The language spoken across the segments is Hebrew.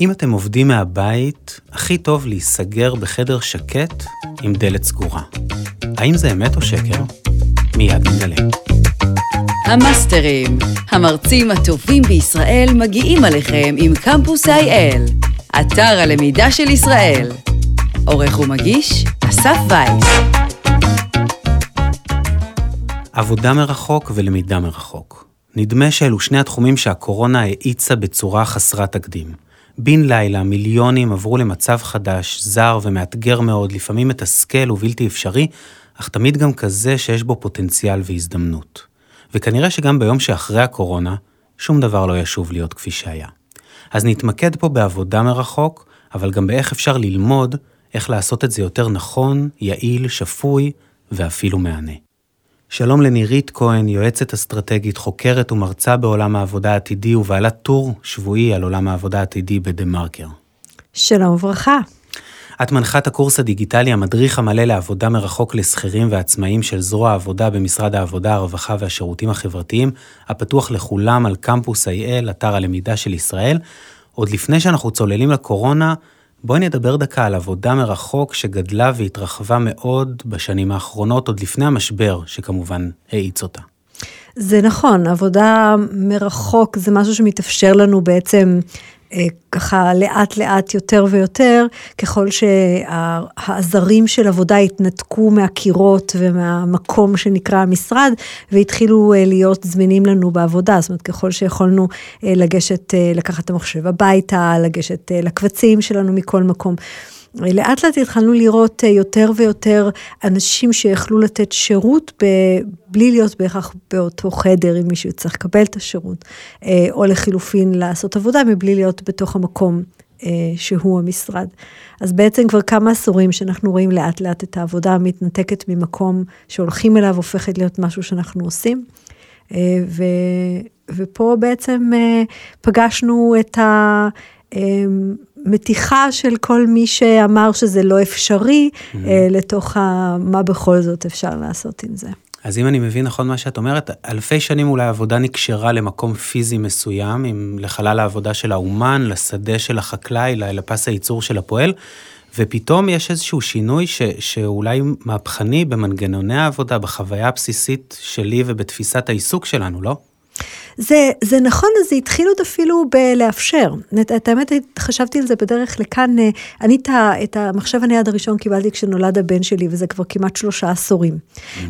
אם אתם עובדים מהבית, הכי טוב להיסגר בחדר שקט עם דלת סגורה. האם זה אמת או שקר? מיד נגלה. המאסטרים, המרצים הטובים בישראל מגיעים עליכם עם קמפוס IL, אתר הלמידה של ישראל. עורך ומגיש, אסף וייס. עבודה מרחוק ולמידה מרחוק. נדמה שאלו שני התחומים שהקורונה האיצה בצורה חסרת תקדים. בן לילה מיליונים עברו למצב חדש, זר ומאתגר מאוד, לפעמים מתסכל ובלתי אפשרי, אך תמיד גם כזה שיש בו פוטנציאל והזדמנות. וכנראה שגם ביום שאחרי הקורונה, שום דבר לא ישוב להיות כפי שהיה. אז נתמקד פה בעבודה מרחוק, אבל גם באיך אפשר ללמוד איך לעשות את זה יותר נכון, יעיל, שפוי ואפילו מהנה. שלום לנירית כהן, יועצת אסטרטגית, חוקרת ומרצה בעולם העבודה העתידי ובעלת טור שבועי על עולם העבודה העתידי בדה מרקר. שלום וברכה. את מנחת הקורס הדיגיטלי המדריך המלא לעבודה מרחוק לשכירים ועצמאים של זרוע העבודה במשרד העבודה, הרווחה והשירותים החברתיים, הפתוח לכולם על קמפוס IL, אתר הלמידה של ישראל. עוד לפני שאנחנו צוללים לקורונה, בואי נדבר דקה על עבודה מרחוק שגדלה והתרחבה מאוד בשנים האחרונות, עוד לפני המשבר, שכמובן האיץ אותה. זה נכון, עבודה מרחוק זה משהו שמתאפשר לנו בעצם ככה לאט לאט יותר ויותר, ככל שהעזרים של עבודה התנתקו מהקירות ומהמקום שנקרא המשרד, והתחילו אה, להיות זמינים לנו בעבודה. זאת אומרת, ככל שיכולנו אה, לגשת, לקחת את המחשב הביתה, לגשת לקבצים שלנו מכל מקום. לאט לאט התחלנו לראות אה, יותר ויותר אנשים שיכלו לתת שירות ב, בלי להיות בהכרח באותו חדר אם מישהו צריך לקבל את השירות, אה, או לחילופין לעשות עבודה מבלי להיות בתוך המקום אה, שהוא המשרד. אז בעצם כבר כמה עשורים שאנחנו רואים לאט לאט את העבודה המתנתקת ממקום שהולכים אליו, הופכת להיות משהו שאנחנו עושים. ו, ופה בעצם פגשנו את ה... מתיחה של כל מי שאמר שזה לא אפשרי, mm-hmm. לתוך ה, מה בכל זאת אפשר לעשות עם זה. אז אם אני מבין נכון מה שאת אומרת, אלפי שנים אולי עבודה נקשרה למקום פיזי מסוים, עם לחלל העבודה של האומן, לשדה של החקלאי, לפס הייצור של הפועל, ופתאום יש איזשהו שינוי ש, שאולי מהפכני במנגנוני העבודה, בחוויה הבסיסית שלי ובתפיסת העיסוק שלנו, לא? זה, זה נכון, אז זה התחיל עוד אפילו בלאפשר. את האמת, חשבתי על זה בדרך לכאן, אה, אני את המחשב הנייד הראשון קיבלתי כשנולד הבן שלי, וזה כבר כמעט שלושה עשורים.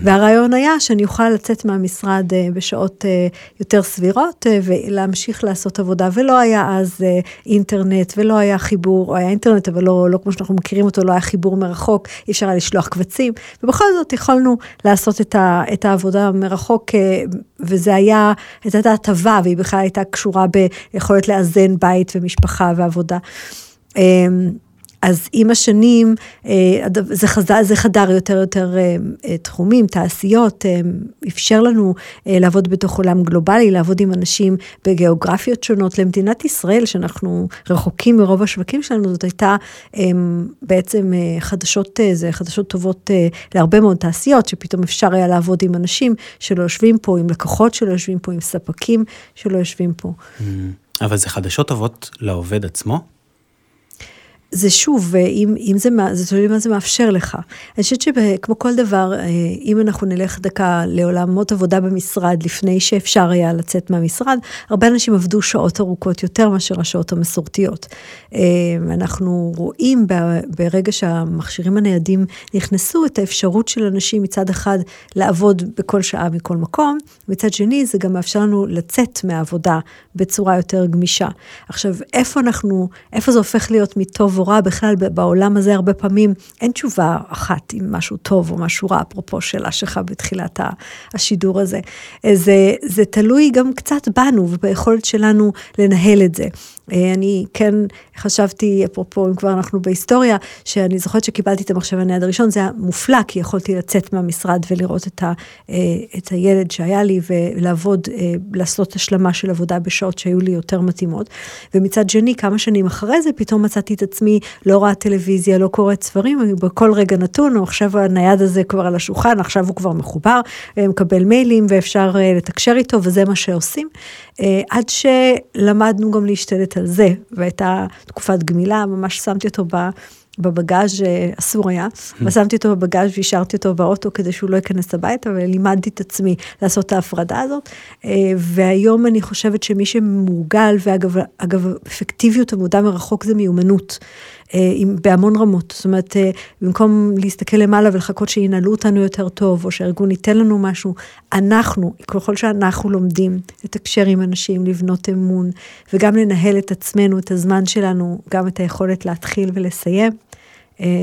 והרעיון היה שאני אוכל לצאת מהמשרד אה, בשעות אה, יותר סבירות, ולהמשיך לעשות עבודה, ולא היה אז אינטרנט, ולא היה חיבור, או היה אינטרנט, אבל לא, לא כמו שאנחנו מכירים אותו, לא היה חיבור מרחוק, אי אפשר היה לשלוח קבצים, ובכל זאת יכולנו לעשות את, ה, את העבודה מרחוק, וזה היה, הייתה הטבה, והיא בכלל הייתה קשורה ביכולת לאזן בית ומשפחה ועבודה. אז עם השנים אה, זה, חזר, זה חדר יותר יותר אה, אה, תחומים, תעשיות, אפשר לנו לעבוד בתוך עולם גלובלי, לעבוד עם אנשים בגיאוגרפיות שונות. למדינת ישראל, שאנחנו רחוקים מרוב השווקים שלנו, זאת הייתה בעצם חדשות, זה חדשות טובות להרבה מאוד תעשיות, שפתאום אפשר היה לעבוד עם אנשים שלא יושבים פה, עם לקוחות שלא יושבים פה, עם ספקים שלא יושבים פה. Mm. אבל זה חדשות טובות לעובד עצמו? זה שוב, אם, אם זה, זה תלוי מה זה מאפשר לך. אני חושבת שכמו כל דבר, אה, אם אנחנו נלך דקה לעולמות עבודה במשרד, לפני שאפשר היה לצאת מהמשרד, הרבה אנשים עבדו שעות ארוכות יותר מאשר השעות המסורתיות. אה, אנחנו רואים ברגע שהמכשירים הניידים נכנסו, את האפשרות של אנשים מצד אחד לעבוד בכל שעה מכל מקום, מצד שני זה גם מאפשר לנו לצאת מהעבודה בצורה יותר גמישה. עכשיו, איפה אנחנו, איפה זה הופך להיות מטוב או רע בכלל בעולם הזה הרבה פעמים אין תשובה אחת אם משהו טוב או משהו רע, אפרופו שאלה שלך בתחילת השידור הזה. זה, זה תלוי גם קצת בנו וביכולת שלנו לנהל את זה. אה, אני כן חשבתי, אפרופו, אם כבר אנחנו בהיסטוריה, שאני זוכרת שקיבלתי את המחשב הנייד הראשון, זה היה מופלא, כי יכולתי לצאת מהמשרד ולראות את, ה, אה, את הילד שהיה לי ולעבוד, אה, לעשות השלמה של עבודה בשעות שהיו לי יותר מתאימות. ומצד שני, כמה שנים אחרי זה, פתאום מצאתי את עצמי לא רואה טלוויזיה, לא קוראת ספרים, בכל רגע נתון, עכשיו הנייד הזה כבר על השולחן, עכשיו הוא כבר מחובר, מקבל מיילים ואפשר לתקשר איתו, וזה מה שעושים. עד שלמדנו גם להשתלט על זה, והייתה תקופת גמילה, ממש שמתי אותו ב... בבגאז' אסור היה, ושמתי אותו בבגאז' והשארתי אותו באוטו כדי שהוא לא ייכנס הביתה, ולימדתי את עצמי לעשות את ההפרדה הזאת. והיום אני חושבת שמי שמורגל, ואגב, אגב, אפקטיביות עבודה מרחוק זה מיומנות. עם, בהמון רמות, זאת אומרת, במקום להסתכל למעלה ולחכות שינהלו אותנו יותר טוב, או שהארגון ייתן לנו משהו, אנחנו, ככל שאנחנו לומדים לתקשר עם אנשים, לבנות אמון, וגם לנהל את עצמנו, את הזמן שלנו, גם את היכולת להתחיל ולסיים,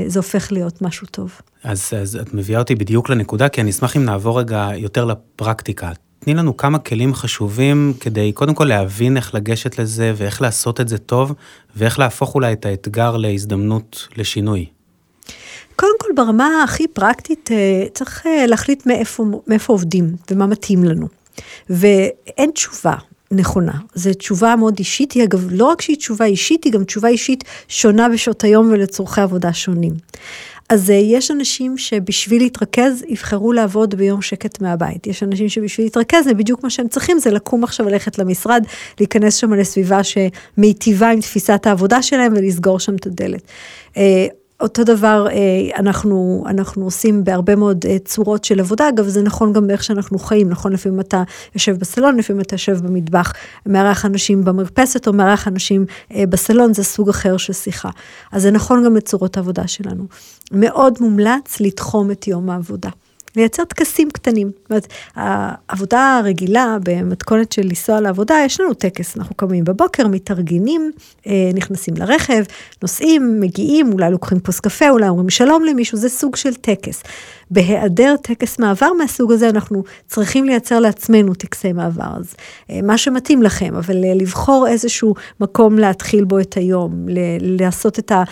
זה הופך להיות משהו טוב. אז, אז את מביאה אותי בדיוק לנקודה, כי אני אשמח אם נעבור רגע יותר לפרקטיקה. תני לנו כמה כלים חשובים כדי קודם כל להבין איך לגשת לזה ואיך לעשות את זה טוב, ואיך להפוך אולי את האתגר להזדמנות לשינוי. קודם כל, ברמה הכי פרקטית, צריך להחליט מאיפה, מאיפה עובדים ומה מתאים לנו. ואין תשובה נכונה, זו תשובה מאוד אישית, היא אגב, לא רק שהיא תשובה אישית, היא גם תשובה אישית שונה בשעות היום ולצורכי עבודה שונים. אז יש אנשים שבשביל להתרכז, יבחרו לעבוד ביום שקט מהבית. יש אנשים שבשביל להתרכז, זה בדיוק מה שהם צריכים, זה לקום עכשיו ללכת למשרד, להיכנס שם לסביבה שמיטיבה עם תפיסת העבודה שלהם ולסגור שם את הדלת. אותו דבר אנחנו, אנחנו עושים בהרבה מאוד צורות של עבודה, אגב זה נכון גם באיך שאנחנו חיים, נכון לפעמים אתה יושב בסלון, לפעמים אתה יושב במטבח, מארח אנשים במרפסת או מארח אנשים בסלון, זה סוג אחר של שיחה. אז זה נכון גם לצורות העבודה שלנו. מאוד מומלץ לתחום את יום העבודה. לייצר טקסים קטנים. זאת אומרת, העבודה הרגילה במתכונת של לנסוע לעבודה, יש לנו טקס, אנחנו קמים בבוקר, מתארגנים, נכנסים לרכב, נוסעים, מגיעים, אולי לוקחים כוס קפה, אולי אומרים שלום למישהו, זה סוג של טקס. בהיעדר טקס מעבר מהסוג הזה, אנחנו צריכים לייצר לעצמנו טקסי מעבר. אז מה שמתאים לכם, אבל לבחור איזשהו מקום להתחיל בו את היום, לעשות את ה...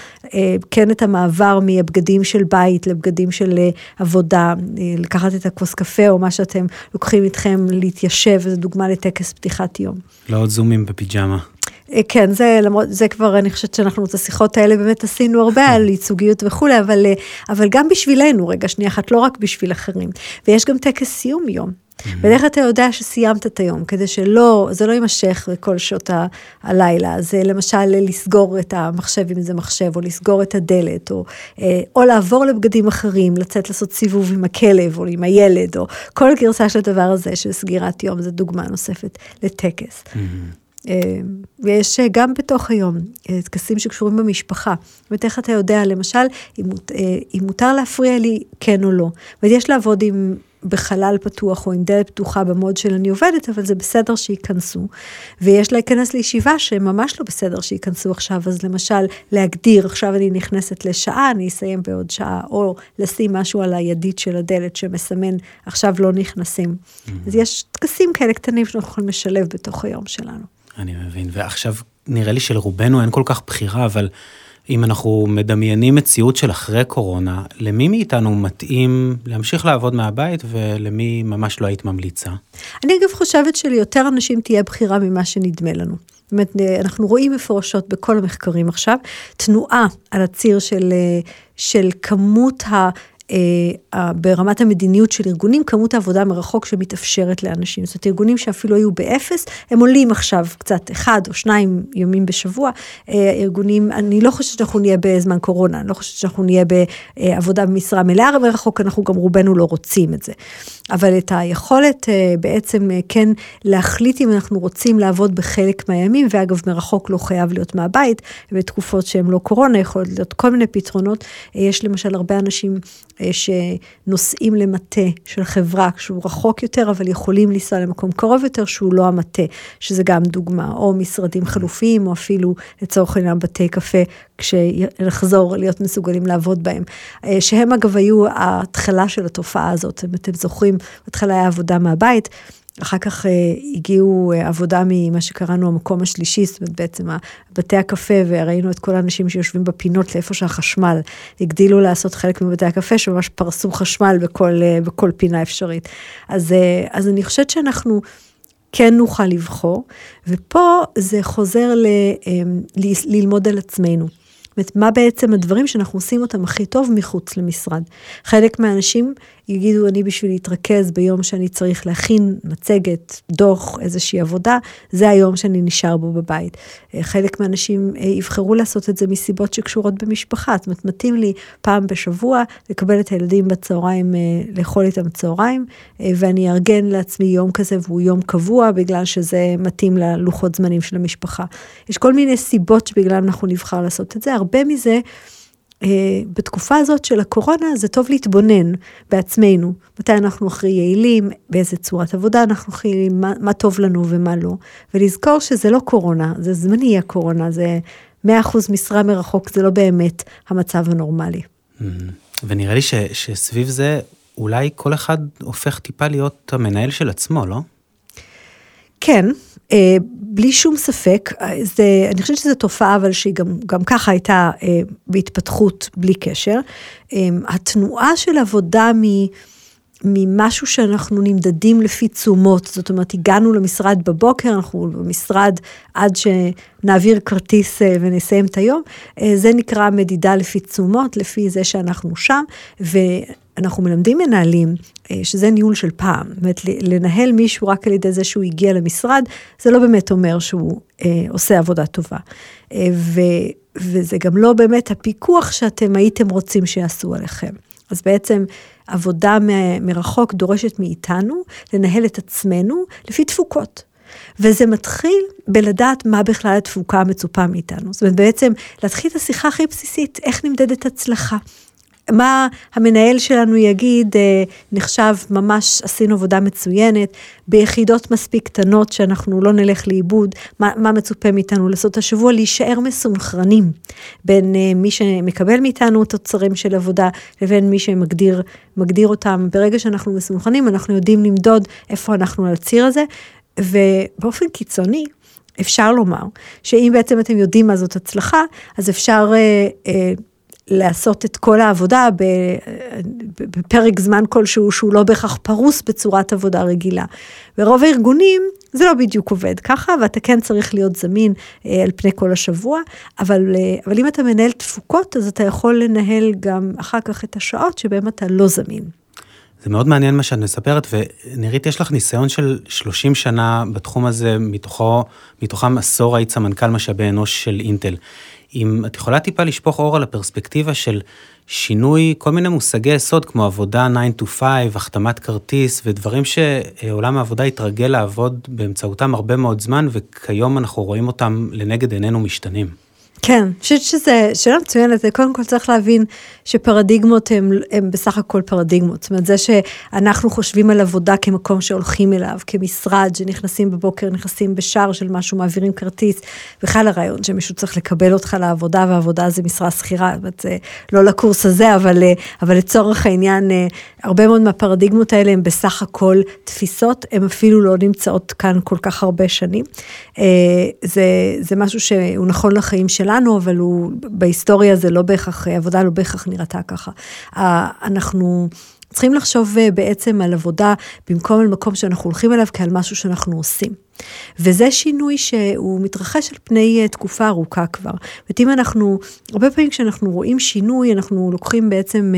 כן את המעבר מהבגדים של בית לבגדים של עבודה, לקחת את הכוס קפה או מה שאתם לוקחים איתכם, להתיישב, זו דוגמה לטקס פתיחת יום. לא עוד זומים בפיג'מה. כן, זה למרות, זה כבר, אני חושבת שאנחנו את השיחות האלה באמת עשינו הרבה על ייצוגיות וכולי, אבל, אבל גם בשבילנו, רגע שנייה אחת, לא רק בשביל אחרים. ויש גם טקס סיום יום. ואיך אתה יודע שסיימת את היום, כדי שלא, זה לא יימשך בכל שעות הלילה, זה למשל לסגור את המחשב אם זה מחשב, או לסגור את הדלת, או, או לעבור לבגדים אחרים, לצאת לעשות סיבוב עם הכלב, או עם הילד, או כל גרסה של הדבר הזה של סגירת יום, זו דוגמה נוספת לטקס. ויש גם בתוך היום טקסים שקשורים במשפחה. זאת אומרת, איך אתה יודע, למשל, אם מותר להפריע לי, כן או לא. ויש לעבוד עם... בחלל פתוח או עם דלת פתוחה במוד של אני עובדת, אבל זה בסדר שייכנסו. ויש להיכנס לישיבה שממש לא בסדר שייכנסו עכשיו, אז למשל להגדיר, עכשיו אני נכנסת לשעה, אני אסיים בעוד שעה, או לשים משהו על הידית של הדלת שמסמן, עכשיו לא נכנסים. Mm-hmm. אז יש טקסים כאלה קטנים שאנחנו יכולים לשלב בתוך היום שלנו. אני מבין, ועכשיו נראה לי שלרובנו אין כל כך בחירה, אבל... אם אנחנו מדמיינים מציאות של אחרי קורונה, למי מאיתנו מתאים להמשיך לעבוד מהבית ולמי ממש לא היית ממליצה? אני אגב חושבת שליותר אנשים תהיה בחירה ממה שנדמה לנו. זאת אומרת, אנחנו רואים מפורשות בכל המחקרים עכשיו, תנועה על הציר של, של כמות ה... ברמת המדיניות של ארגונים, כמות העבודה מרחוק שמתאפשרת לאנשים. זאת אומרת, ארגונים שאפילו היו באפס, הם עולים עכשיו קצת אחד או שניים ימים בשבוע. ארגונים, אני לא חושבת שאנחנו נהיה בזמן קורונה, אני לא חושבת שאנחנו נהיה בעבודה במשרה מלאה מרחוק, אנחנו גם רובנו לא רוצים את זה. אבל את היכולת בעצם כן להחליט אם אנחנו רוצים לעבוד בחלק מהימים, ואגב מרחוק לא חייב להיות מהבית, בתקופות שהן לא קורונה, יכולות להיות כל מיני פתרונות. יש למשל הרבה אנשים שנוסעים למטה של חברה שהוא רחוק יותר, אבל יכולים לנסוע למקום קרוב יותר שהוא לא המטה, שזה גם דוגמה, או משרדים חלופיים, או אפילו לצורך העניין בתי קפה, כשנחזור להיות מסוגלים לעבוד בהם. שהם אגב היו ההתחלה של התופעה הזאת, אם אתם זוכרים, בהתחלה היה עבודה מהבית. אחר כך הגיעו עבודה ממה שקראנו המקום השלישי, זאת אומרת בעצם בתי הקפה, וראינו את כל האנשים שיושבים בפינות לאיפה שהחשמל, הגדילו לעשות חלק מבתי הקפה שממש פרסו חשמל בכל, בכל פינה אפשרית. אז, אז אני חושבת שאנחנו כן נוכל לבחור, ופה זה חוזר ל, ללמוד על עצמנו. זאת אומרת, מה בעצם הדברים שאנחנו עושים אותם הכי טוב מחוץ למשרד. חלק מהאנשים יגידו, אני בשביל להתרכז ביום שאני צריך להכין מצגת, דוח, איזושהי עבודה, זה היום שאני נשאר בו בבית. אה, חלק מהאנשים אה, יבחרו לעשות את זה מסיבות שקשורות במשפחה, זאת אומרת, מתאים לי פעם בשבוע לקבל את הילדים בצהריים, אה, לאכול איתם צהריים, ואני אארגן לעצמי יום כזה והוא יום קבוע, בגלל שזה מתאים ללוחות זמנים של המשפחה. יש כל מיני סיבות שבגללם אנחנו נבחר לעשות את זה, הרבה מזה, אה, בתקופה הזאת של הקורונה זה טוב להתבונן בעצמנו, מתי אנחנו הכי יעילים, באיזה צורת עבודה אנחנו הכי יעילים, מה, מה טוב לנו ומה לא, ולזכור שזה לא קורונה, זה זמני הקורונה, זה 100% משרה מרחוק, זה לא באמת המצב הנורמלי. Mm-hmm. ונראה לי ש, שסביב זה אולי כל אחד הופך טיפה להיות המנהל של עצמו, לא? כן, בלי שום ספק, אה, זה, אני חושבת שזו תופעה, אבל שהיא גם, גם ככה הייתה אה, בהתפתחות בלי קשר. התנועה של עבודה מ... ממשהו שאנחנו נמדדים לפי תשומות, זאת אומרת, הגענו למשרד בבוקר, אנחנו במשרד עד שנעביר כרטיס ונסיים את היום, זה נקרא מדידה לפי תשומות, לפי זה שאנחנו שם, אנחנו מלמדים מנהלים, אה, שזה ניהול של פעם, זאת אומרת, לנהל מישהו רק על ידי זה שהוא הגיע למשרד, זה לא באמת אומר שהוא אה, עושה עבודה טובה. אה, ו, וזה גם לא באמת הפיקוח שאתם הייתם רוצים שיעשו עליכם. אז בעצם עבודה מ- מרחוק דורשת מאיתנו לנהל את עצמנו לפי תפוקות. וזה מתחיל בלדעת מה בכלל התפוקה המצופה מאיתנו. זאת אומרת, בעצם להתחיל את השיחה הכי בסיסית, איך נמדדת הצלחה, מה המנהל שלנו יגיד, אה, נחשב ממש עשינו עבודה מצוינת, ביחידות מספיק קטנות שאנחנו לא נלך לאיבוד, מה, מה מצופה מאיתנו לעשות השבוע, להישאר מסונכרנים בין אה, מי שמקבל מאיתנו תוצרים של עבודה לבין מי שמגדיר אותם. ברגע שאנחנו מסונכרנים, אנחנו יודעים למדוד איפה אנחנו על הציר הזה, ובאופן קיצוני, אפשר לומר שאם בעצם אתם יודעים מה זאת הצלחה, אז אפשר אה, אה, לעשות את כל העבודה בפרק זמן כלשהו שהוא לא בהכרח פרוס בצורת עבודה רגילה. ברוב הארגונים זה לא בדיוק עובד ככה, ואתה כן צריך להיות זמין אה, על פני כל השבוע, אבל, אה, אבל אם אתה מנהל תפוקות, אז אתה יכול לנהל גם אחר כך את השעות שבהן אתה לא זמין. זה מאוד מעניין מה שאת מספרת, ונירית, יש לך ניסיון של 30 שנה בתחום הזה, מתוכו, מתוכם עשור היית סמנכ"ל משאבי אנוש של אינטל. אם את יכולה טיפה לשפוך אור על הפרספקטיבה של שינוי כל מיני מושגי יסוד כמו עבודה 9 to 5, החתמת כרטיס ודברים שעולם העבודה התרגל לעבוד באמצעותם הרבה מאוד זמן וכיום אנחנו רואים אותם לנגד עינינו משתנים. כן, אני חושבת שזו שאלה מצוינת, קודם כל צריך להבין שפרדיגמות הן בסך הכל פרדיגמות. זאת אומרת, זה שאנחנו חושבים על עבודה כמקום שהולכים אליו, כמשרד, שנכנסים בבוקר, נכנסים בשער של משהו, מעבירים כרטיס, בכלל הרעיון שמישהו צריך לקבל אותך לעבודה, והעבודה זה משרה שכירה, זאת אומרת, לא לקורס הזה, אבל, אבל לצורך העניין, הרבה מאוד מהפרדיגמות האלה הן בסך הכל תפיסות, הן אפילו לא נמצאות כאן כל כך הרבה שנים. זה, זה משהו שהוא נכון לחיים שלנו. שלנו, אבל הוא, בהיסטוריה זה לא בהכרח, עבודה לא בהכרח נראתה ככה. אנחנו צריכים לחשוב אה, בעצם על עבודה במקום על מקום שאנחנו הולכים אליו כעל משהו שאנחנו עושים. וזה שינוי שהוא מתרחש על פני אה, תקופה ארוכה כבר. זאת אם אנחנו, הרבה פעמים כשאנחנו רואים שינוי, אנחנו לוקחים בעצם,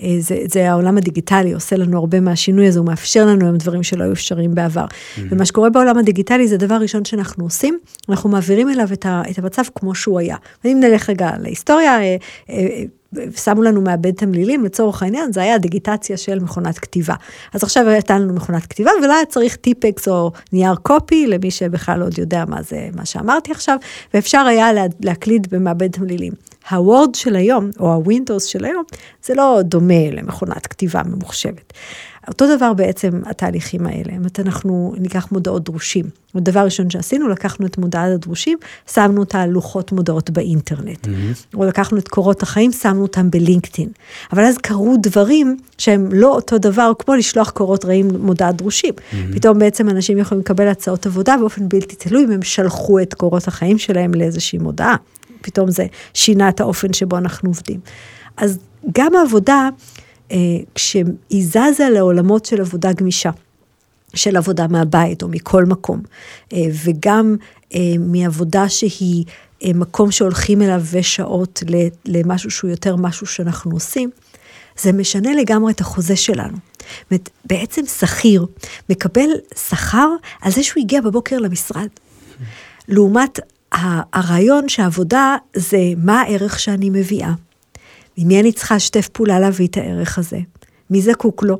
אה, זה, זה העולם הדיגיטלי עושה לנו הרבה מהשינוי הזה, הוא מאפשר לנו היום דברים שלא היו אפשריים בעבר. Mm-hmm. ומה שקורה בעולם הדיגיטלי זה הדבר הראשון שאנחנו עושים, אנחנו מעבירים אליו את, ה, את המצב כמו שהוא היה. ואם נלך רגע להיסטוריה, שמו לנו מעבד תמלילים, לצורך העניין, זה היה דיגיטציה של מכונת כתיבה. אז עכשיו הייתה לנו מכונת כתיבה, ולא היה צריך טיפקס או נייר קופי, למי שבכלל עוד יודע מה זה, מה שאמרתי עכשיו, ואפשר היה לה, להקליד במעבד תמלילים. הוורד של היום, או הווינדוס של היום, זה לא דומה למכונת כתיבה ממוחשבת. אותו דבר בעצם התהליכים האלה, זאת אנחנו ניקח מודעות דרושים. הדבר הראשון שעשינו, לקחנו את מודעת הדרושים, שמנו אותה על לוחות מודעות באינטרנט. Mm-hmm. או לקחנו את קורות החיים, שמנו אותם בלינקדאין. אבל אז קרו דברים שהם לא אותו דבר כמו לשלוח קורות רעים מודעת דרושים. Mm-hmm. פתאום בעצם אנשים יכולים לקבל הצעות עבודה באופן בלתי תלוי אם הם שלחו את קורות החיים שלהם לאיזושהי מודעה. פתאום זה שינה את האופן שבו אנחנו עובדים. אז גם העבודה, כשהיא זזה לעולמות של עבודה גמישה. של עבודה מהבית או מכל מקום, וגם מעבודה שהיא מקום שהולכים אליו ושעות למשהו שהוא יותר משהו שאנחנו עושים, זה משנה לגמרי את החוזה שלנו. בעצם שכיר מקבל שכר על זה שהוא הגיע בבוקר למשרד. לעומת הרעיון שהעבודה זה מה הערך שאני מביאה. עם מי אני צריכה לשתף פעולה להביא את הערך הזה? מי זקוק לו?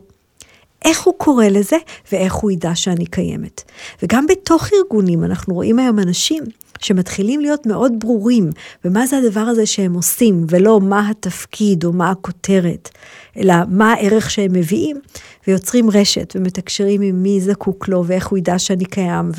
איך הוא קורא לזה ואיך הוא ידע שאני קיימת. וגם בתוך ארגונים אנחנו רואים היום אנשים שמתחילים להיות מאוד ברורים במה זה הדבר הזה שהם עושים, ולא מה התפקיד או מה הכותרת, אלא מה הערך שהם מביאים, ויוצרים רשת ומתקשרים עם מי זקוק לו ואיך הוא ידע שאני קיים,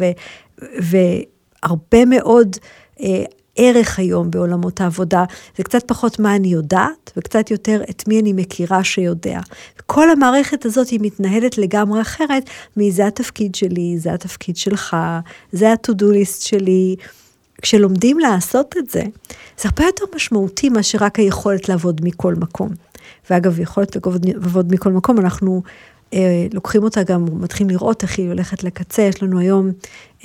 והרבה מאוד אה, ערך היום בעולמות העבודה, זה קצת פחות מה אני יודעת, וקצת יותר את מי אני מכירה שיודע. כל המערכת הזאת היא מתנהלת לגמרי אחרת מזה התפקיד שלי, זה התפקיד שלך, זה ה-to-do list שלי. כשלומדים לעשות את זה, זה הרבה יותר משמעותי מאשר רק היכולת לעבוד מכל מקום. ואגב, יכולת לעבוד מכל מקום, אנחנו לוקחים אותה גם, מתחילים לראות איך היא הולכת לקצה, יש לנו היום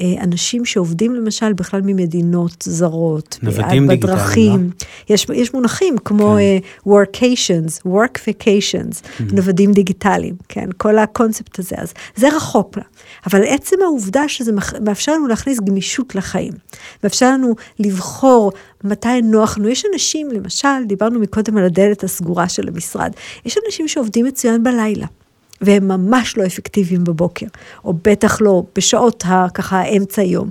אה, אנשים שעובדים למשל בכלל ממדינות זרות. נוודים דיגיטליים, לא? יש, יש מונחים כמו כן. uh, workations, workfications, mm-hmm. נוודים דיגיטליים, כן, כל הקונספט הזה, אז זה רחוק לה. אבל עצם העובדה שזה מאפשר לנו להכניס גמישות לחיים, מאפשר לנו לבחור מתי נוח לנו. יש אנשים, למשל, דיברנו מקודם על הדלת הסגורה של המשרד, יש אנשים שעובדים מצוין בלילה. והם ממש לא אפקטיביים בבוקר, או בטח לא בשעות ככה אמצע יום.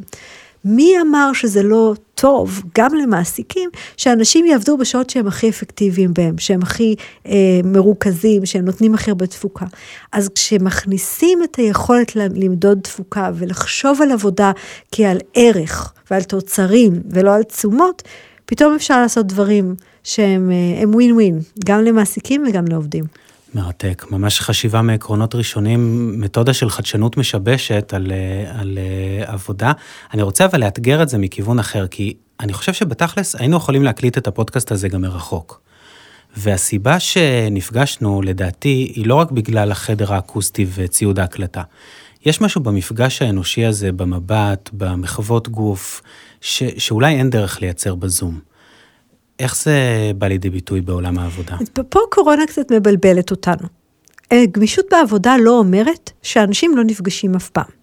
מי אמר שזה לא טוב, גם למעסיקים, שאנשים יעבדו בשעות שהם הכי אפקטיביים בהם, שהם הכי אה, מרוכזים, שהם נותנים הכי הרבה תפוקה. אז כשמכניסים את היכולת למדוד תפוקה ולחשוב על עבודה כעל ערך ועל תוצרים ולא על תשומות, פתאום אפשר לעשות דברים שהם ווין ווין, גם למעסיקים וגם לעובדים. מרתק, ממש חשיבה מעקרונות ראשונים, מתודה של חדשנות משבשת על, אה, על אה, עבודה. אני רוצה אבל לאתגר את זה מכיוון אחר, כי אני חושב שבתכלס היינו יכולים להקליט את הפודקאסט הזה גם מרחוק. והסיבה שנפגשנו, לדעתי, היא לא רק בגלל החדר האקוסטי וציוד ההקלטה. יש משהו במפגש האנושי הזה, במבט, במחוות גוף, ש, שאולי אין דרך לייצר בזום. איך זה בא לידי ביטוי בעולם העבודה? פה קורונה קצת מבלבלת אותנו. אה, גמישות בעבודה לא אומרת שאנשים לא נפגשים אף פעם.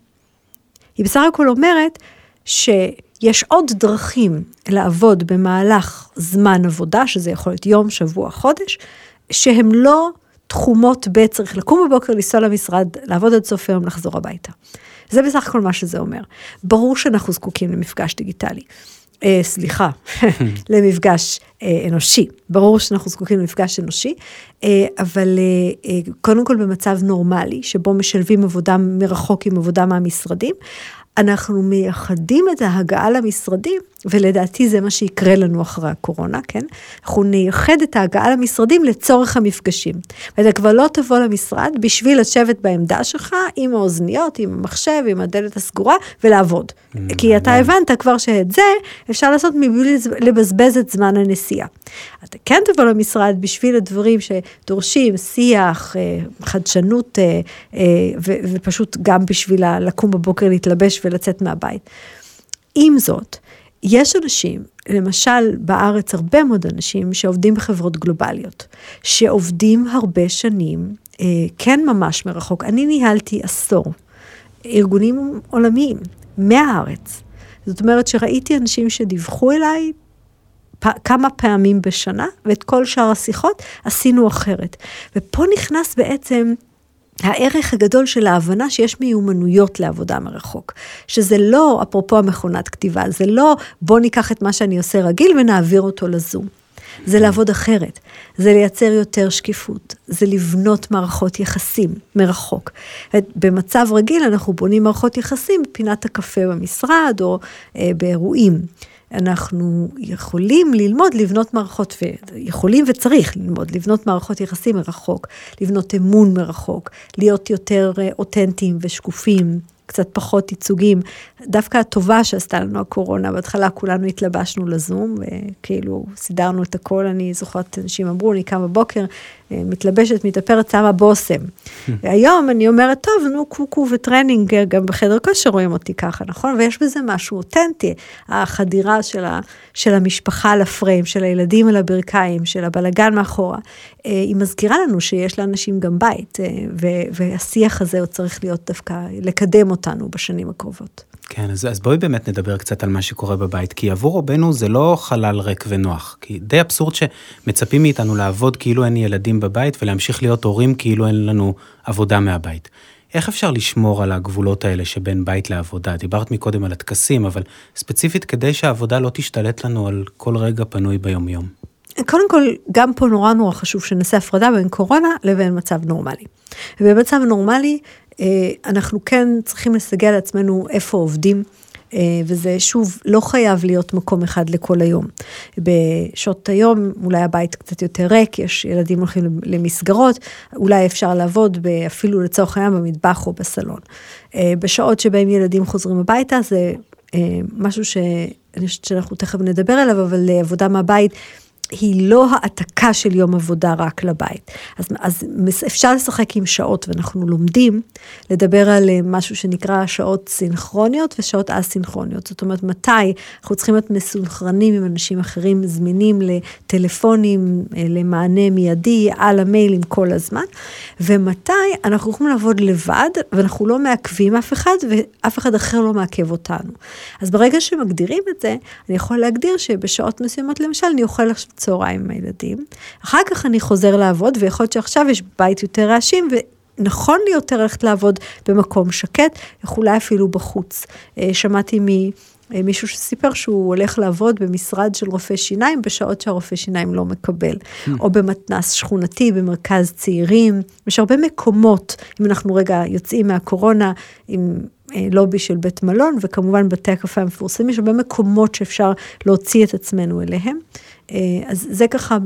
היא בסך הכל אומרת שיש עוד דרכים לעבוד במהלך זמן עבודה, שזה יכול להיות יום, שבוע, חודש, שהן לא תחומות ב', צריך לקום בבוקר, לנסוע למשרד, לעבוד עד סוף היום, לחזור הביתה. זה בסך הכל מה שזה אומר. ברור שאנחנו זקוקים למפגש דיגיטלי. אה, סליחה, למפגש אה, אנושי. ברור שאנחנו זקוקים למפגש אנושי, אה, אבל אה, אה, קודם כל במצב נורמלי, שבו משלבים עבודה מרחוק עם עבודה מהמשרדים, אנחנו מייחדים את ההגעה למשרדים, ולדעתי זה מה שיקרה לנו אחרי הקורונה, כן? אנחנו נייחד את ההגעה למשרדים לצורך המפגשים. ואתה כבר לא תבוא למשרד בשביל לשבת בעמדה שלך עם האוזניות, עם המחשב, עם הדלת הסגורה, ולעבוד. כי אתה הבנת כבר שאת זה אפשר לעשות מבלי לבזבז את זמן הנסיעה. אתה כן תבוא למשרד בשביל הדברים שדורשים שיח, אה, חדשנות, אה, אה, ופשוט גם בשביל לקום בבוקר, להתלבש ולצאת מהבית. עם זאת, יש אנשים, למשל בארץ הרבה מאוד אנשים שעובדים בחברות גלובליות, שעובדים הרבה שנים, כן ממש מרחוק. אני ניהלתי עשור ארגונים עולמיים מהארץ. זאת אומרת שראיתי אנשים שדיווחו אליי כמה פעמים בשנה, ואת כל שאר השיחות עשינו אחרת. ופה נכנס בעצם הערך הגדול של ההבנה שיש מיומנויות לעבודה מרחוק. שזה לא, אפרופו המכונת כתיבה, זה לא בוא ניקח את מה שאני עושה רגיל ונעביר אותו לזום. זה לעבוד אחרת, זה לייצר יותר שקיפות, זה לבנות מערכות יחסים מרחוק. במצב רגיל אנחנו בונים מערכות יחסים בפינת הקפה במשרד או אה, באירועים. אנחנו יכולים ללמוד לבנות מערכות, ויכולים וצריך ללמוד לבנות מערכות יחסים מרחוק, לבנות אמון מרחוק, להיות יותר אה, אותנטיים ושקופים, קצת פחות ייצוגים. דווקא הטובה שעשתה לנו הקורונה, בהתחלה כולנו התלבשנו לזום, וכאילו סידרנו את הכל, אני זוכרת, אנשים אמרו, אני קם בבוקר, מתלבשת, מתאפרת, שמה בושם. היום אני אומרת, טוב, נו, קוקו וטרנינג, גם בחדר כושר רואים אותי ככה, נכון? ויש בזה משהו אותנטי, החדירה של, ה, של המשפחה לפריים, של הילדים על הברכיים, של הבלגן מאחורה. היא מזכירה לנו שיש לאנשים גם בית, והשיח הזה עוד צריך להיות דווקא, לקדם אותנו בשנים הקרובות. כן, אז, אז בואי באמת נדבר קצת על מה שקורה בבית, כי עבור רובנו זה לא חלל ריק ונוח, כי די אבסורד שמצפים מאיתנו לעבוד כאילו אין ילדים בבית ולהמשיך להיות הורים כאילו אין לנו עבודה מהבית. איך אפשר לשמור על הגבולות האלה שבין בית לעבודה? דיברת מקודם על הטקסים, אבל ספציפית כדי שהעבודה לא תשתלט לנו על כל רגע פנוי ביומיום. קודם כל, גם פה נורא נורא חשוב שנעשה הפרדה בין קורונה לבין מצב נורמלי. ובמצב נורמלי, אה, אנחנו כן צריכים לסגל לעצמנו איפה עובדים. אה, וזה שוב לא חייב להיות מקום אחד לכל היום. בשעות היום אולי הבית קצת יותר ריק, יש ילדים הולכים למסגרות, אולי אפשר לעבוד אפילו לצורך העניין במטבח או בסלון. אה, בשעות שבהם ילדים חוזרים הביתה זה משהו שאני חושבת שאנחנו תכף נדבר עליו, אבל עבודה מהבית היא לא העתקה של יום עבודה רק לבית. אז, אז אפשר לשחק עם שעות, ואנחנו לומדים לדבר על אה, משהו שנקרא שעות סינכרוניות ושעות א-סינכרוניות. זאת אומרת, מתי אנחנו צריכים להיות מסונכרנים עם אנשים אחרים, זמינים לטלפונים, אה, למענה מיידי, על המיילים כל הזמן, ומתי אנחנו יכולים לעבוד לבד, ואנחנו לא מעכבים אף אחד, ואף אחד אחר לא מעכב אותנו. אז ברגע שמגדירים את זה, אני יכול להגדיר שבשעות מסוימות, למשל, אני אוכל עכשיו צהריים עם הילדים, אחר כך אני חוזר לעבוד, ויכול להיות שעכשיו יש בית יותר רעשים, ונכון לי יותר ללכת לעבוד במקום שקט, אולי אפילו בחוץ. אה, שמעתי מ... מישהו שסיפר שהוא הולך לעבוד במשרד של רופא שיניים בשעות שהרופא שיניים לא מקבל, mm. או במתנס שכונתי, במרכז צעירים, יש הרבה מקומות, אם אנחנו רגע יוצאים מהקורונה עם אה, לובי של בית מלון, וכמובן בתי הקפה המפורסמים, יש הרבה מקומות שאפשר להוציא את עצמנו אליהם. אה, אז זה ככה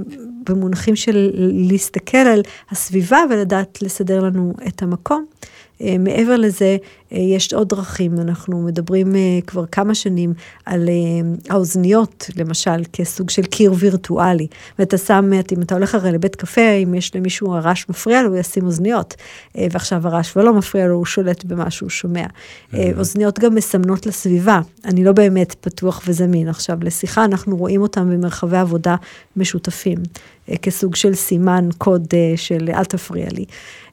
במונחים של להסתכל על הסביבה ולדעת לסדר לנו את המקום. אה, מעבר לזה, אה, יש עוד דרכים, אנחנו מדברים כבר כמה שנים על האוזניות, למשל, כסוג של קיר וירטואלי. ואתה שם, אם אתה הולך הרי לבית קפה, אם יש למישהו הרעש מפריע לו, הוא ישים אוזניות. ועכשיו הרעש ולא מפריע לו, הוא שולט במה שהוא שומע. אוזניות גם מסמנות לסביבה. אני לא באמת פתוח וזמין. עכשיו, לשיחה, אנחנו רואים אותם במרחבי עבודה משותפים, אה, כסוג של סימן קוד אה, של אל תפריע לי.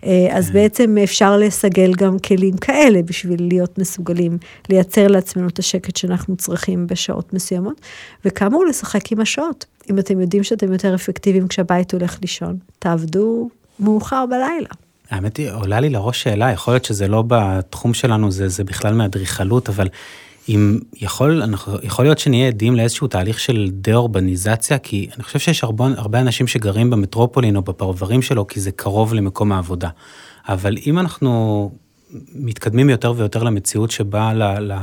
אה, אז. בעצם אפשר לסגל גם כלים כאלה בשביל להיות מסוגלים לייצר לעצמנו את השקט שאנחנו צריכים בשעות מסוימות, וכאמור לשחק עם השעות. אם אתם יודעים שאתם יותר אפקטיביים כשהבית הולך לישון, תעבדו מאוחר בלילה. האמת היא, עולה לי לראש שאלה, יכול להיות שזה לא בתחום שלנו, זה, זה בכלל מאדריכלות, אבל אם יכול, אנחנו, יכול להיות שנהיה עדים לאיזשהו תהליך של דה-אורבניזציה, כי אני חושב שיש הרבה, הרבה אנשים שגרים במטרופולין או בפרברים שלו, כי זה קרוב למקום העבודה. אבל אם אנחנו מתקדמים יותר ויותר למציאות שבה ל, ל,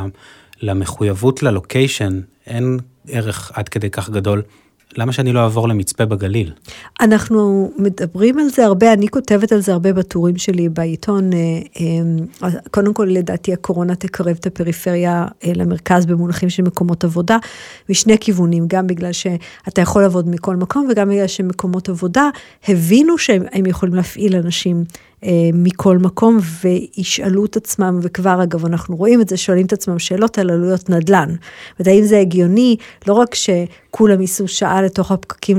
למחויבות ללוקיישן אין ערך עד כדי כך גדול, למה שאני לא אעבור למצפה בגליל? אנחנו מדברים על זה הרבה, אני כותבת על זה הרבה בטורים שלי בעיתון. אה, אה, קודם כל, לדעתי הקורונה תקרב את הפריפריה אה, למרכז במונחים של מקומות עבודה, משני כיוונים, גם בגלל שאתה יכול לעבוד מכל מקום וגם בגלל שמקומות עבודה הבינו שהם יכולים להפעיל אנשים מכל מקום וישאלו את עצמם, וכבר אגב אנחנו רואים את זה, שואלים את עצמם שאלות על עלויות נדל"ן. והאם זה הגיוני, לא רק שכולם ייסעו שעה לתוך הפקקים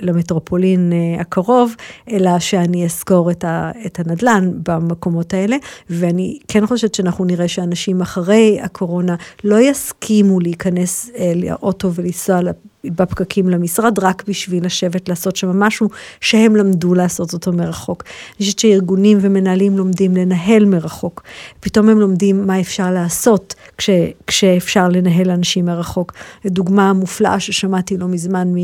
למטרופולין אה, הקרוב, אלא שאני אסגור את, ה, את הנדל"ן במקומות האלה, ואני כן חושבת שאנחנו נראה שאנשים אחרי הקורונה לא יסכימו להיכנס אה, לאוטו ולנסוע בפקקים למשרד, רק בשביל לשבת לעשות שם משהו שהם למדו לעשות אותו מרחוק. אני חושבת שארגונים ומנהלים לומדים לנהל מרחוק. פתאום הם לומדים מה אפשר לעשות כש, כשאפשר לנהל אנשים מרחוק. דוגמה מופלאה ששמעתי לא מזמן מ...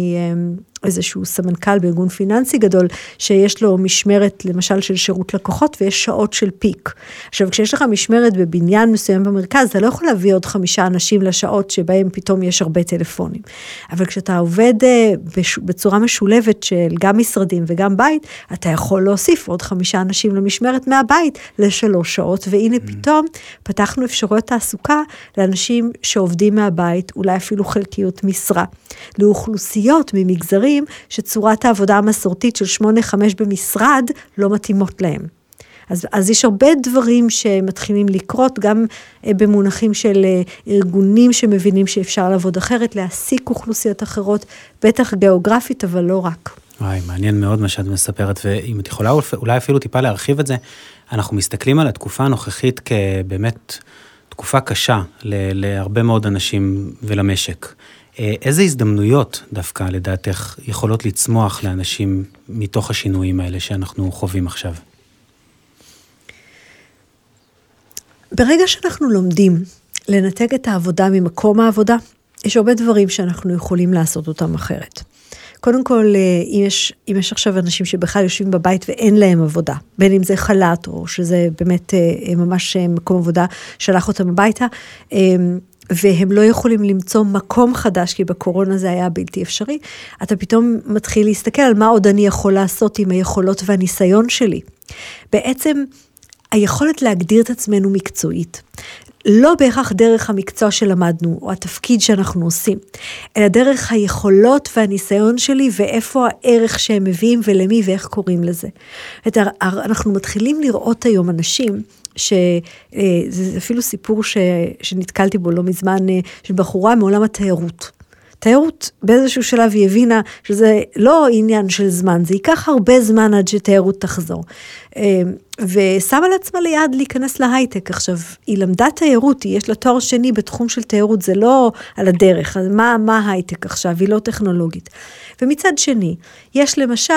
איזשהו סמנכ"ל בארגון פיננסי גדול, שיש לו משמרת למשל של שירות לקוחות ויש שעות של פיק. עכשיו, כשיש לך משמרת בבניין מסוים במרכז, אתה לא יכול להביא עוד חמישה אנשים לשעות שבהם פתאום יש הרבה טלפונים. אבל כשאתה עובד אה, בצורה משולבת של גם משרדים וגם בית, אתה יכול להוסיף עוד חמישה אנשים למשמרת מהבית לשלוש שעות, והנה mm. פתאום פתחנו אפשרויות תעסוקה לאנשים שעובדים מהבית, אולי אפילו חלקיות משרה. לאוכלוסיות ממגזרים מגלים שצורת העבודה המסורתית של 8-5 במשרד לא מתאימות להם. אז, אז יש הרבה דברים שמתחילים לקרות, גם אה, במונחים של אה, ארגונים שמבינים שאפשר לעבוד אחרת, להעסיק אוכלוסיות אחרות, בטח גיאוגרפית, אבל לא רק. וואי, מעניין מאוד מה שאת מספרת, ואם את יכולה אולי אפילו טיפה להרחיב את זה, אנחנו מסתכלים על התקופה הנוכחית כבאמת תקופה קשה להרבה מאוד אנשים ולמשק. אה, איזה הזדמנויות דווקא לדעתך יכולות לצמוח לאנשים מתוך השינויים האלה שאנחנו חווים עכשיו? ברגע שאנחנו לומדים לנתק את העבודה ממקום העבודה, יש הרבה דברים שאנחנו יכולים לעשות אותם אחרת. קודם כל, אה, אם יש, אם יש עכשיו אנשים שבכלל יושבים בבית ואין להם עבודה, בין אם זה חל"ת או שזה באמת אה, ממש מקום עבודה שלח אותם הביתה, והם לא יכולים למצוא מקום חדש, כי בקורונה זה היה בלתי אפשרי, אתה פתאום מתחיל להסתכל על מה עוד אני יכול לעשות עם היכולות והניסיון שלי. בעצם, היכולת להגדיר את עצמנו מקצועית, לא בהכרח דרך המקצוע שלמדנו, או התפקיד שאנחנו עושים, אלא דרך היכולות והניסיון שלי, ואיפה הערך שהם מביאים ולמי ואיך קוראים לזה. אנחנו מתחילים לראות היום אנשים, שזה אה, אפילו סיפור ש, שנתקלתי בו לא מזמן, אה, של בחורה מעולם התיירות. תיירות, באיזשהו שלב היא הבינה שזה לא עניין של זמן, זה ייקח הרבה זמן עד שתיירות תחזור. אמ, ושמה לעצמה ליעד להיכנס להייטק. עכשיו, היא למדה תיירות, יש לה תואר שני בתחום של תיירות, זה לא על הדרך, אז מה, מה הייטק עכשיו? היא לא טכנולוגית. ומצד שני, יש למשל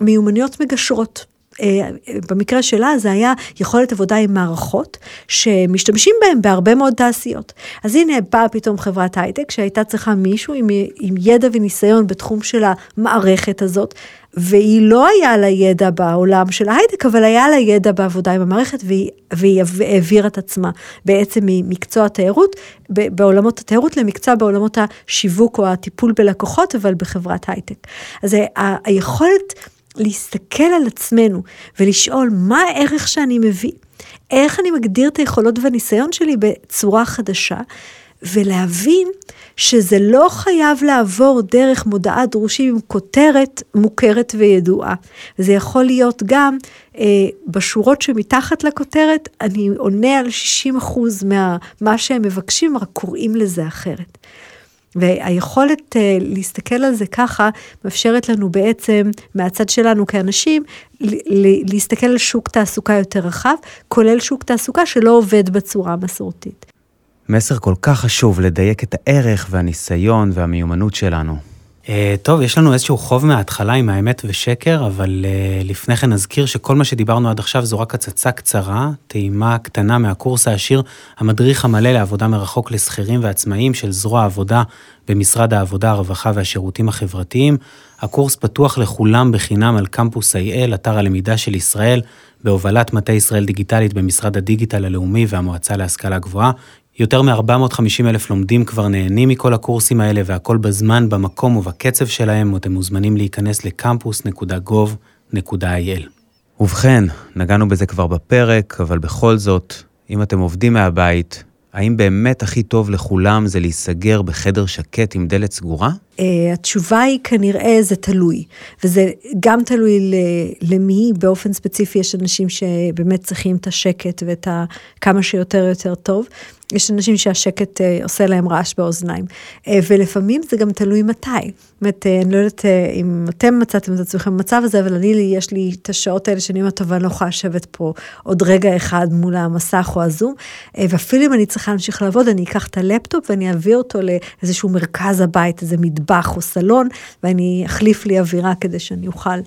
מיומנויות מגשרות. אה, במקרה שלה זה היה יכולת עבודה עם מערכות שמשתמשים בהם בהרבה מאוד תעשיות. אז הנה באה פתאום חברת הייטק שהייתה צריכה מישהו עם, עם ידע וניסיון בתחום של המערכת הזאת, והיא לא היה לה ידע בעולם של ההייטק, אבל היה לה ידע בעבודה עם המערכת, והיא, והיא העבירה את עצמה בעצם ממקצוע התיירות, בעולמות התיירות למקצוע בעולמות השיווק או הטיפול בלקוחות, אבל בחברת הייטק. אז היכולת... להסתכל על עצמנו ולשאול מה הערך שאני מביא, איך אני מגדיר את היכולות והניסיון שלי בצורה חדשה, ולהבין שזה לא חייב לעבור דרך מודעת דרושים עם כותרת מוכרת וידועה. זה יכול להיות גם אה, בשורות שמתחת לכותרת, אני עונה על 60% ממה שהם מבקשים, רק קוראים לזה אחרת. והיכולת uh, להסתכל על זה ככה, מאפשרת לנו בעצם, מהצד שלנו כאנשים, להסתכל על שוק תעסוקה יותר רחב, כולל שוק תעסוקה שלא עובד בצורה מסורתית. מסר כל כך חשוב לדייק את הערך והניסיון והמיומנות שלנו. Uh, טוב, יש לנו איזשהו חוב מההתחלה עם האמת ושקר, אבל uh, לפני כן נזכיר שכל מה שדיברנו עד עכשיו זו רק הצצה קצרה, טעימה קטנה מהקורס העשיר, המדריך המלא לעבודה מרחוק לשכירים ועצמאים של זרוע העבודה במשרד העבודה, הרווחה והשירותים החברתיים. הקורס פתוח לכולם בחינם על קמפוס IL, אתר הלמידה של ישראל, בהובלת מטה ישראל דיגיטלית במשרד הדיגיטל הלאומי והמועצה להשכלה גבוהה. יותר מ-450 אלף לומדים כבר נהנים מכל הקורסים האלה והכל בזמן, במקום ובקצב שלהם, אתם מוזמנים להיכנס לקמפוס.gov.il. ובכן, נגענו בזה כבר בפרק, אבל בכל זאת, אם אתם עובדים מהבית, האם באמת הכי טוב לכולם זה להיסגר בחדר שקט עם דלת סגורה? Uh, התשובה היא כנראה זה תלוי, וזה גם תלוי למי, באופן ספציפי יש אנשים שבאמת צריכים את השקט ואת ה... כמה שיותר יותר טוב. יש אנשים שהשקט uh, עושה להם רעש באוזניים, uh, ולפעמים זה גם תלוי מתי. זאת אומרת, uh, אני לא יודעת אם אתם מצאתם את עצמכם במצב הזה, אבל אני, יש לי את השעות האלה שאני אומרת, טוב, אני לא יכולה לשבת פה עוד רגע אחד מול המסך או הזום, ואפילו אם אני צריכה להמשיך לעבוד, אני אקח את הלפטופ ואני אעביר אותו לאיזשהו מרכז הבית, איזה מטבח או סלון, ואני אחליף לי אווירה כדי שאני אוכל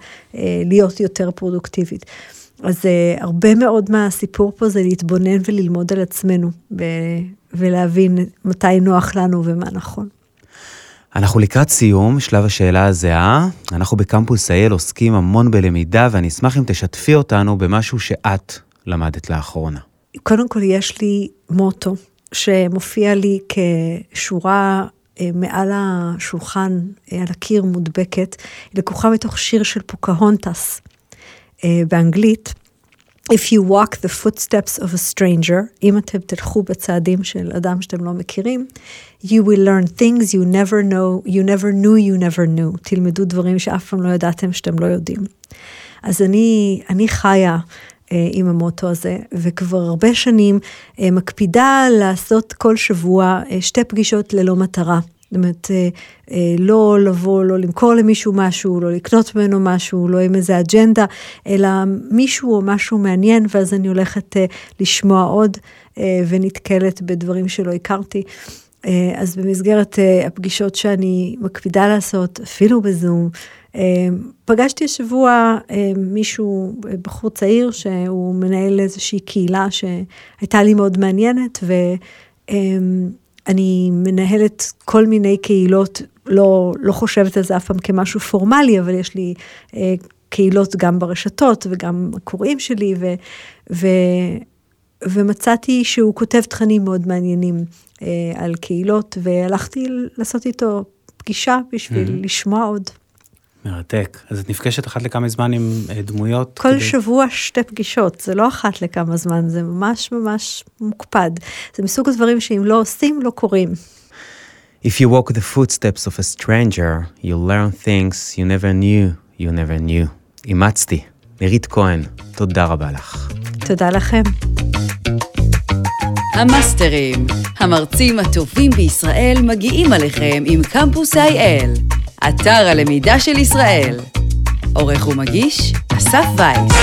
להיות יותר פרודוקטיבית. אז uh, הרבה מאוד מהסיפור פה זה להתבונן וללמוד על עצמנו, ו- ולהבין מתי נוח לנו ומה נכון. אנחנו לקראת סיום, שלב השאלה הזהה. אנחנו בקמפוס אייל עוסקים המון בלמידה, ואני אשמח אם תשתפי אותנו במשהו שאת למדת לאחרונה. קודם כל, יש לי מוטו שמופיע לי כשורה אה, מעל השולחן, אה, על הקיר מודבקת, לקוחה מתוך שיר של פוקהונטס. אה, באנגלית, If you walk the footsteps of a stranger, אם אתם תלכו בצעדים של אדם שאתם לא מכירים, you will learn things you never know, you never knew you never knew. תלמדו דברים שאף פעם לא ידעתם שאתם לא יודעים. אז אני, אני חיה אה, עם המוטו הזה, וכבר הרבה שנים אה, מקפידה לעשות כל שבוע אה, שתי פגישות ללא מטרה. זאת אומרת, אה, אה, לא לבוא, לא למכור למישהו משהו, לא לקנות ממנו משהו, לא עם איזה אג'נדה, אלא מישהו או משהו מעניין, ואז אני הולכת אה, לשמוע עוד ונתקלת בדברים שלא הכרתי. אז במסגרת הפגישות שאני מקפידה לעשות, אפילו בזום, פגשתי השבוע מישהו, בחור צעיר, שהוא מנהל איזושהי קהילה שהייתה לי מאוד מעניינת, ו... אני מנהלת כל מיני קהילות, לא, לא חושבת על זה אף פעם כמשהו פורמלי, אבל יש לי אה, קהילות גם ברשתות וגם הקוראים שלי, ו, ו, ומצאתי שהוא כותב תכנים מאוד מעניינים אה, על קהילות, והלכתי לעשות איתו פגישה בשביל mm-hmm. לשמוע עוד. מרתק. אז את נפגשת אחת לכמה זמן עם אה, דמויות? כל כדי... שבוע שתי פגישות, זה לא אחת לכמה זמן, זה ממש ממש מוקפד. זה מסוג הדברים שאם לא עושים, לא קורים. If you walk the footsteps of a stranger, you'll learn things you never knew you never knew. אימצתי. נירית כהן, תודה רבה לך. תודה לכם. המאסטרים, המרצים הטובים בישראל מגיעים עליכם עם קמפוס IL. אתר הלמידה של ישראל. עורך ומגיש, אסף וייס.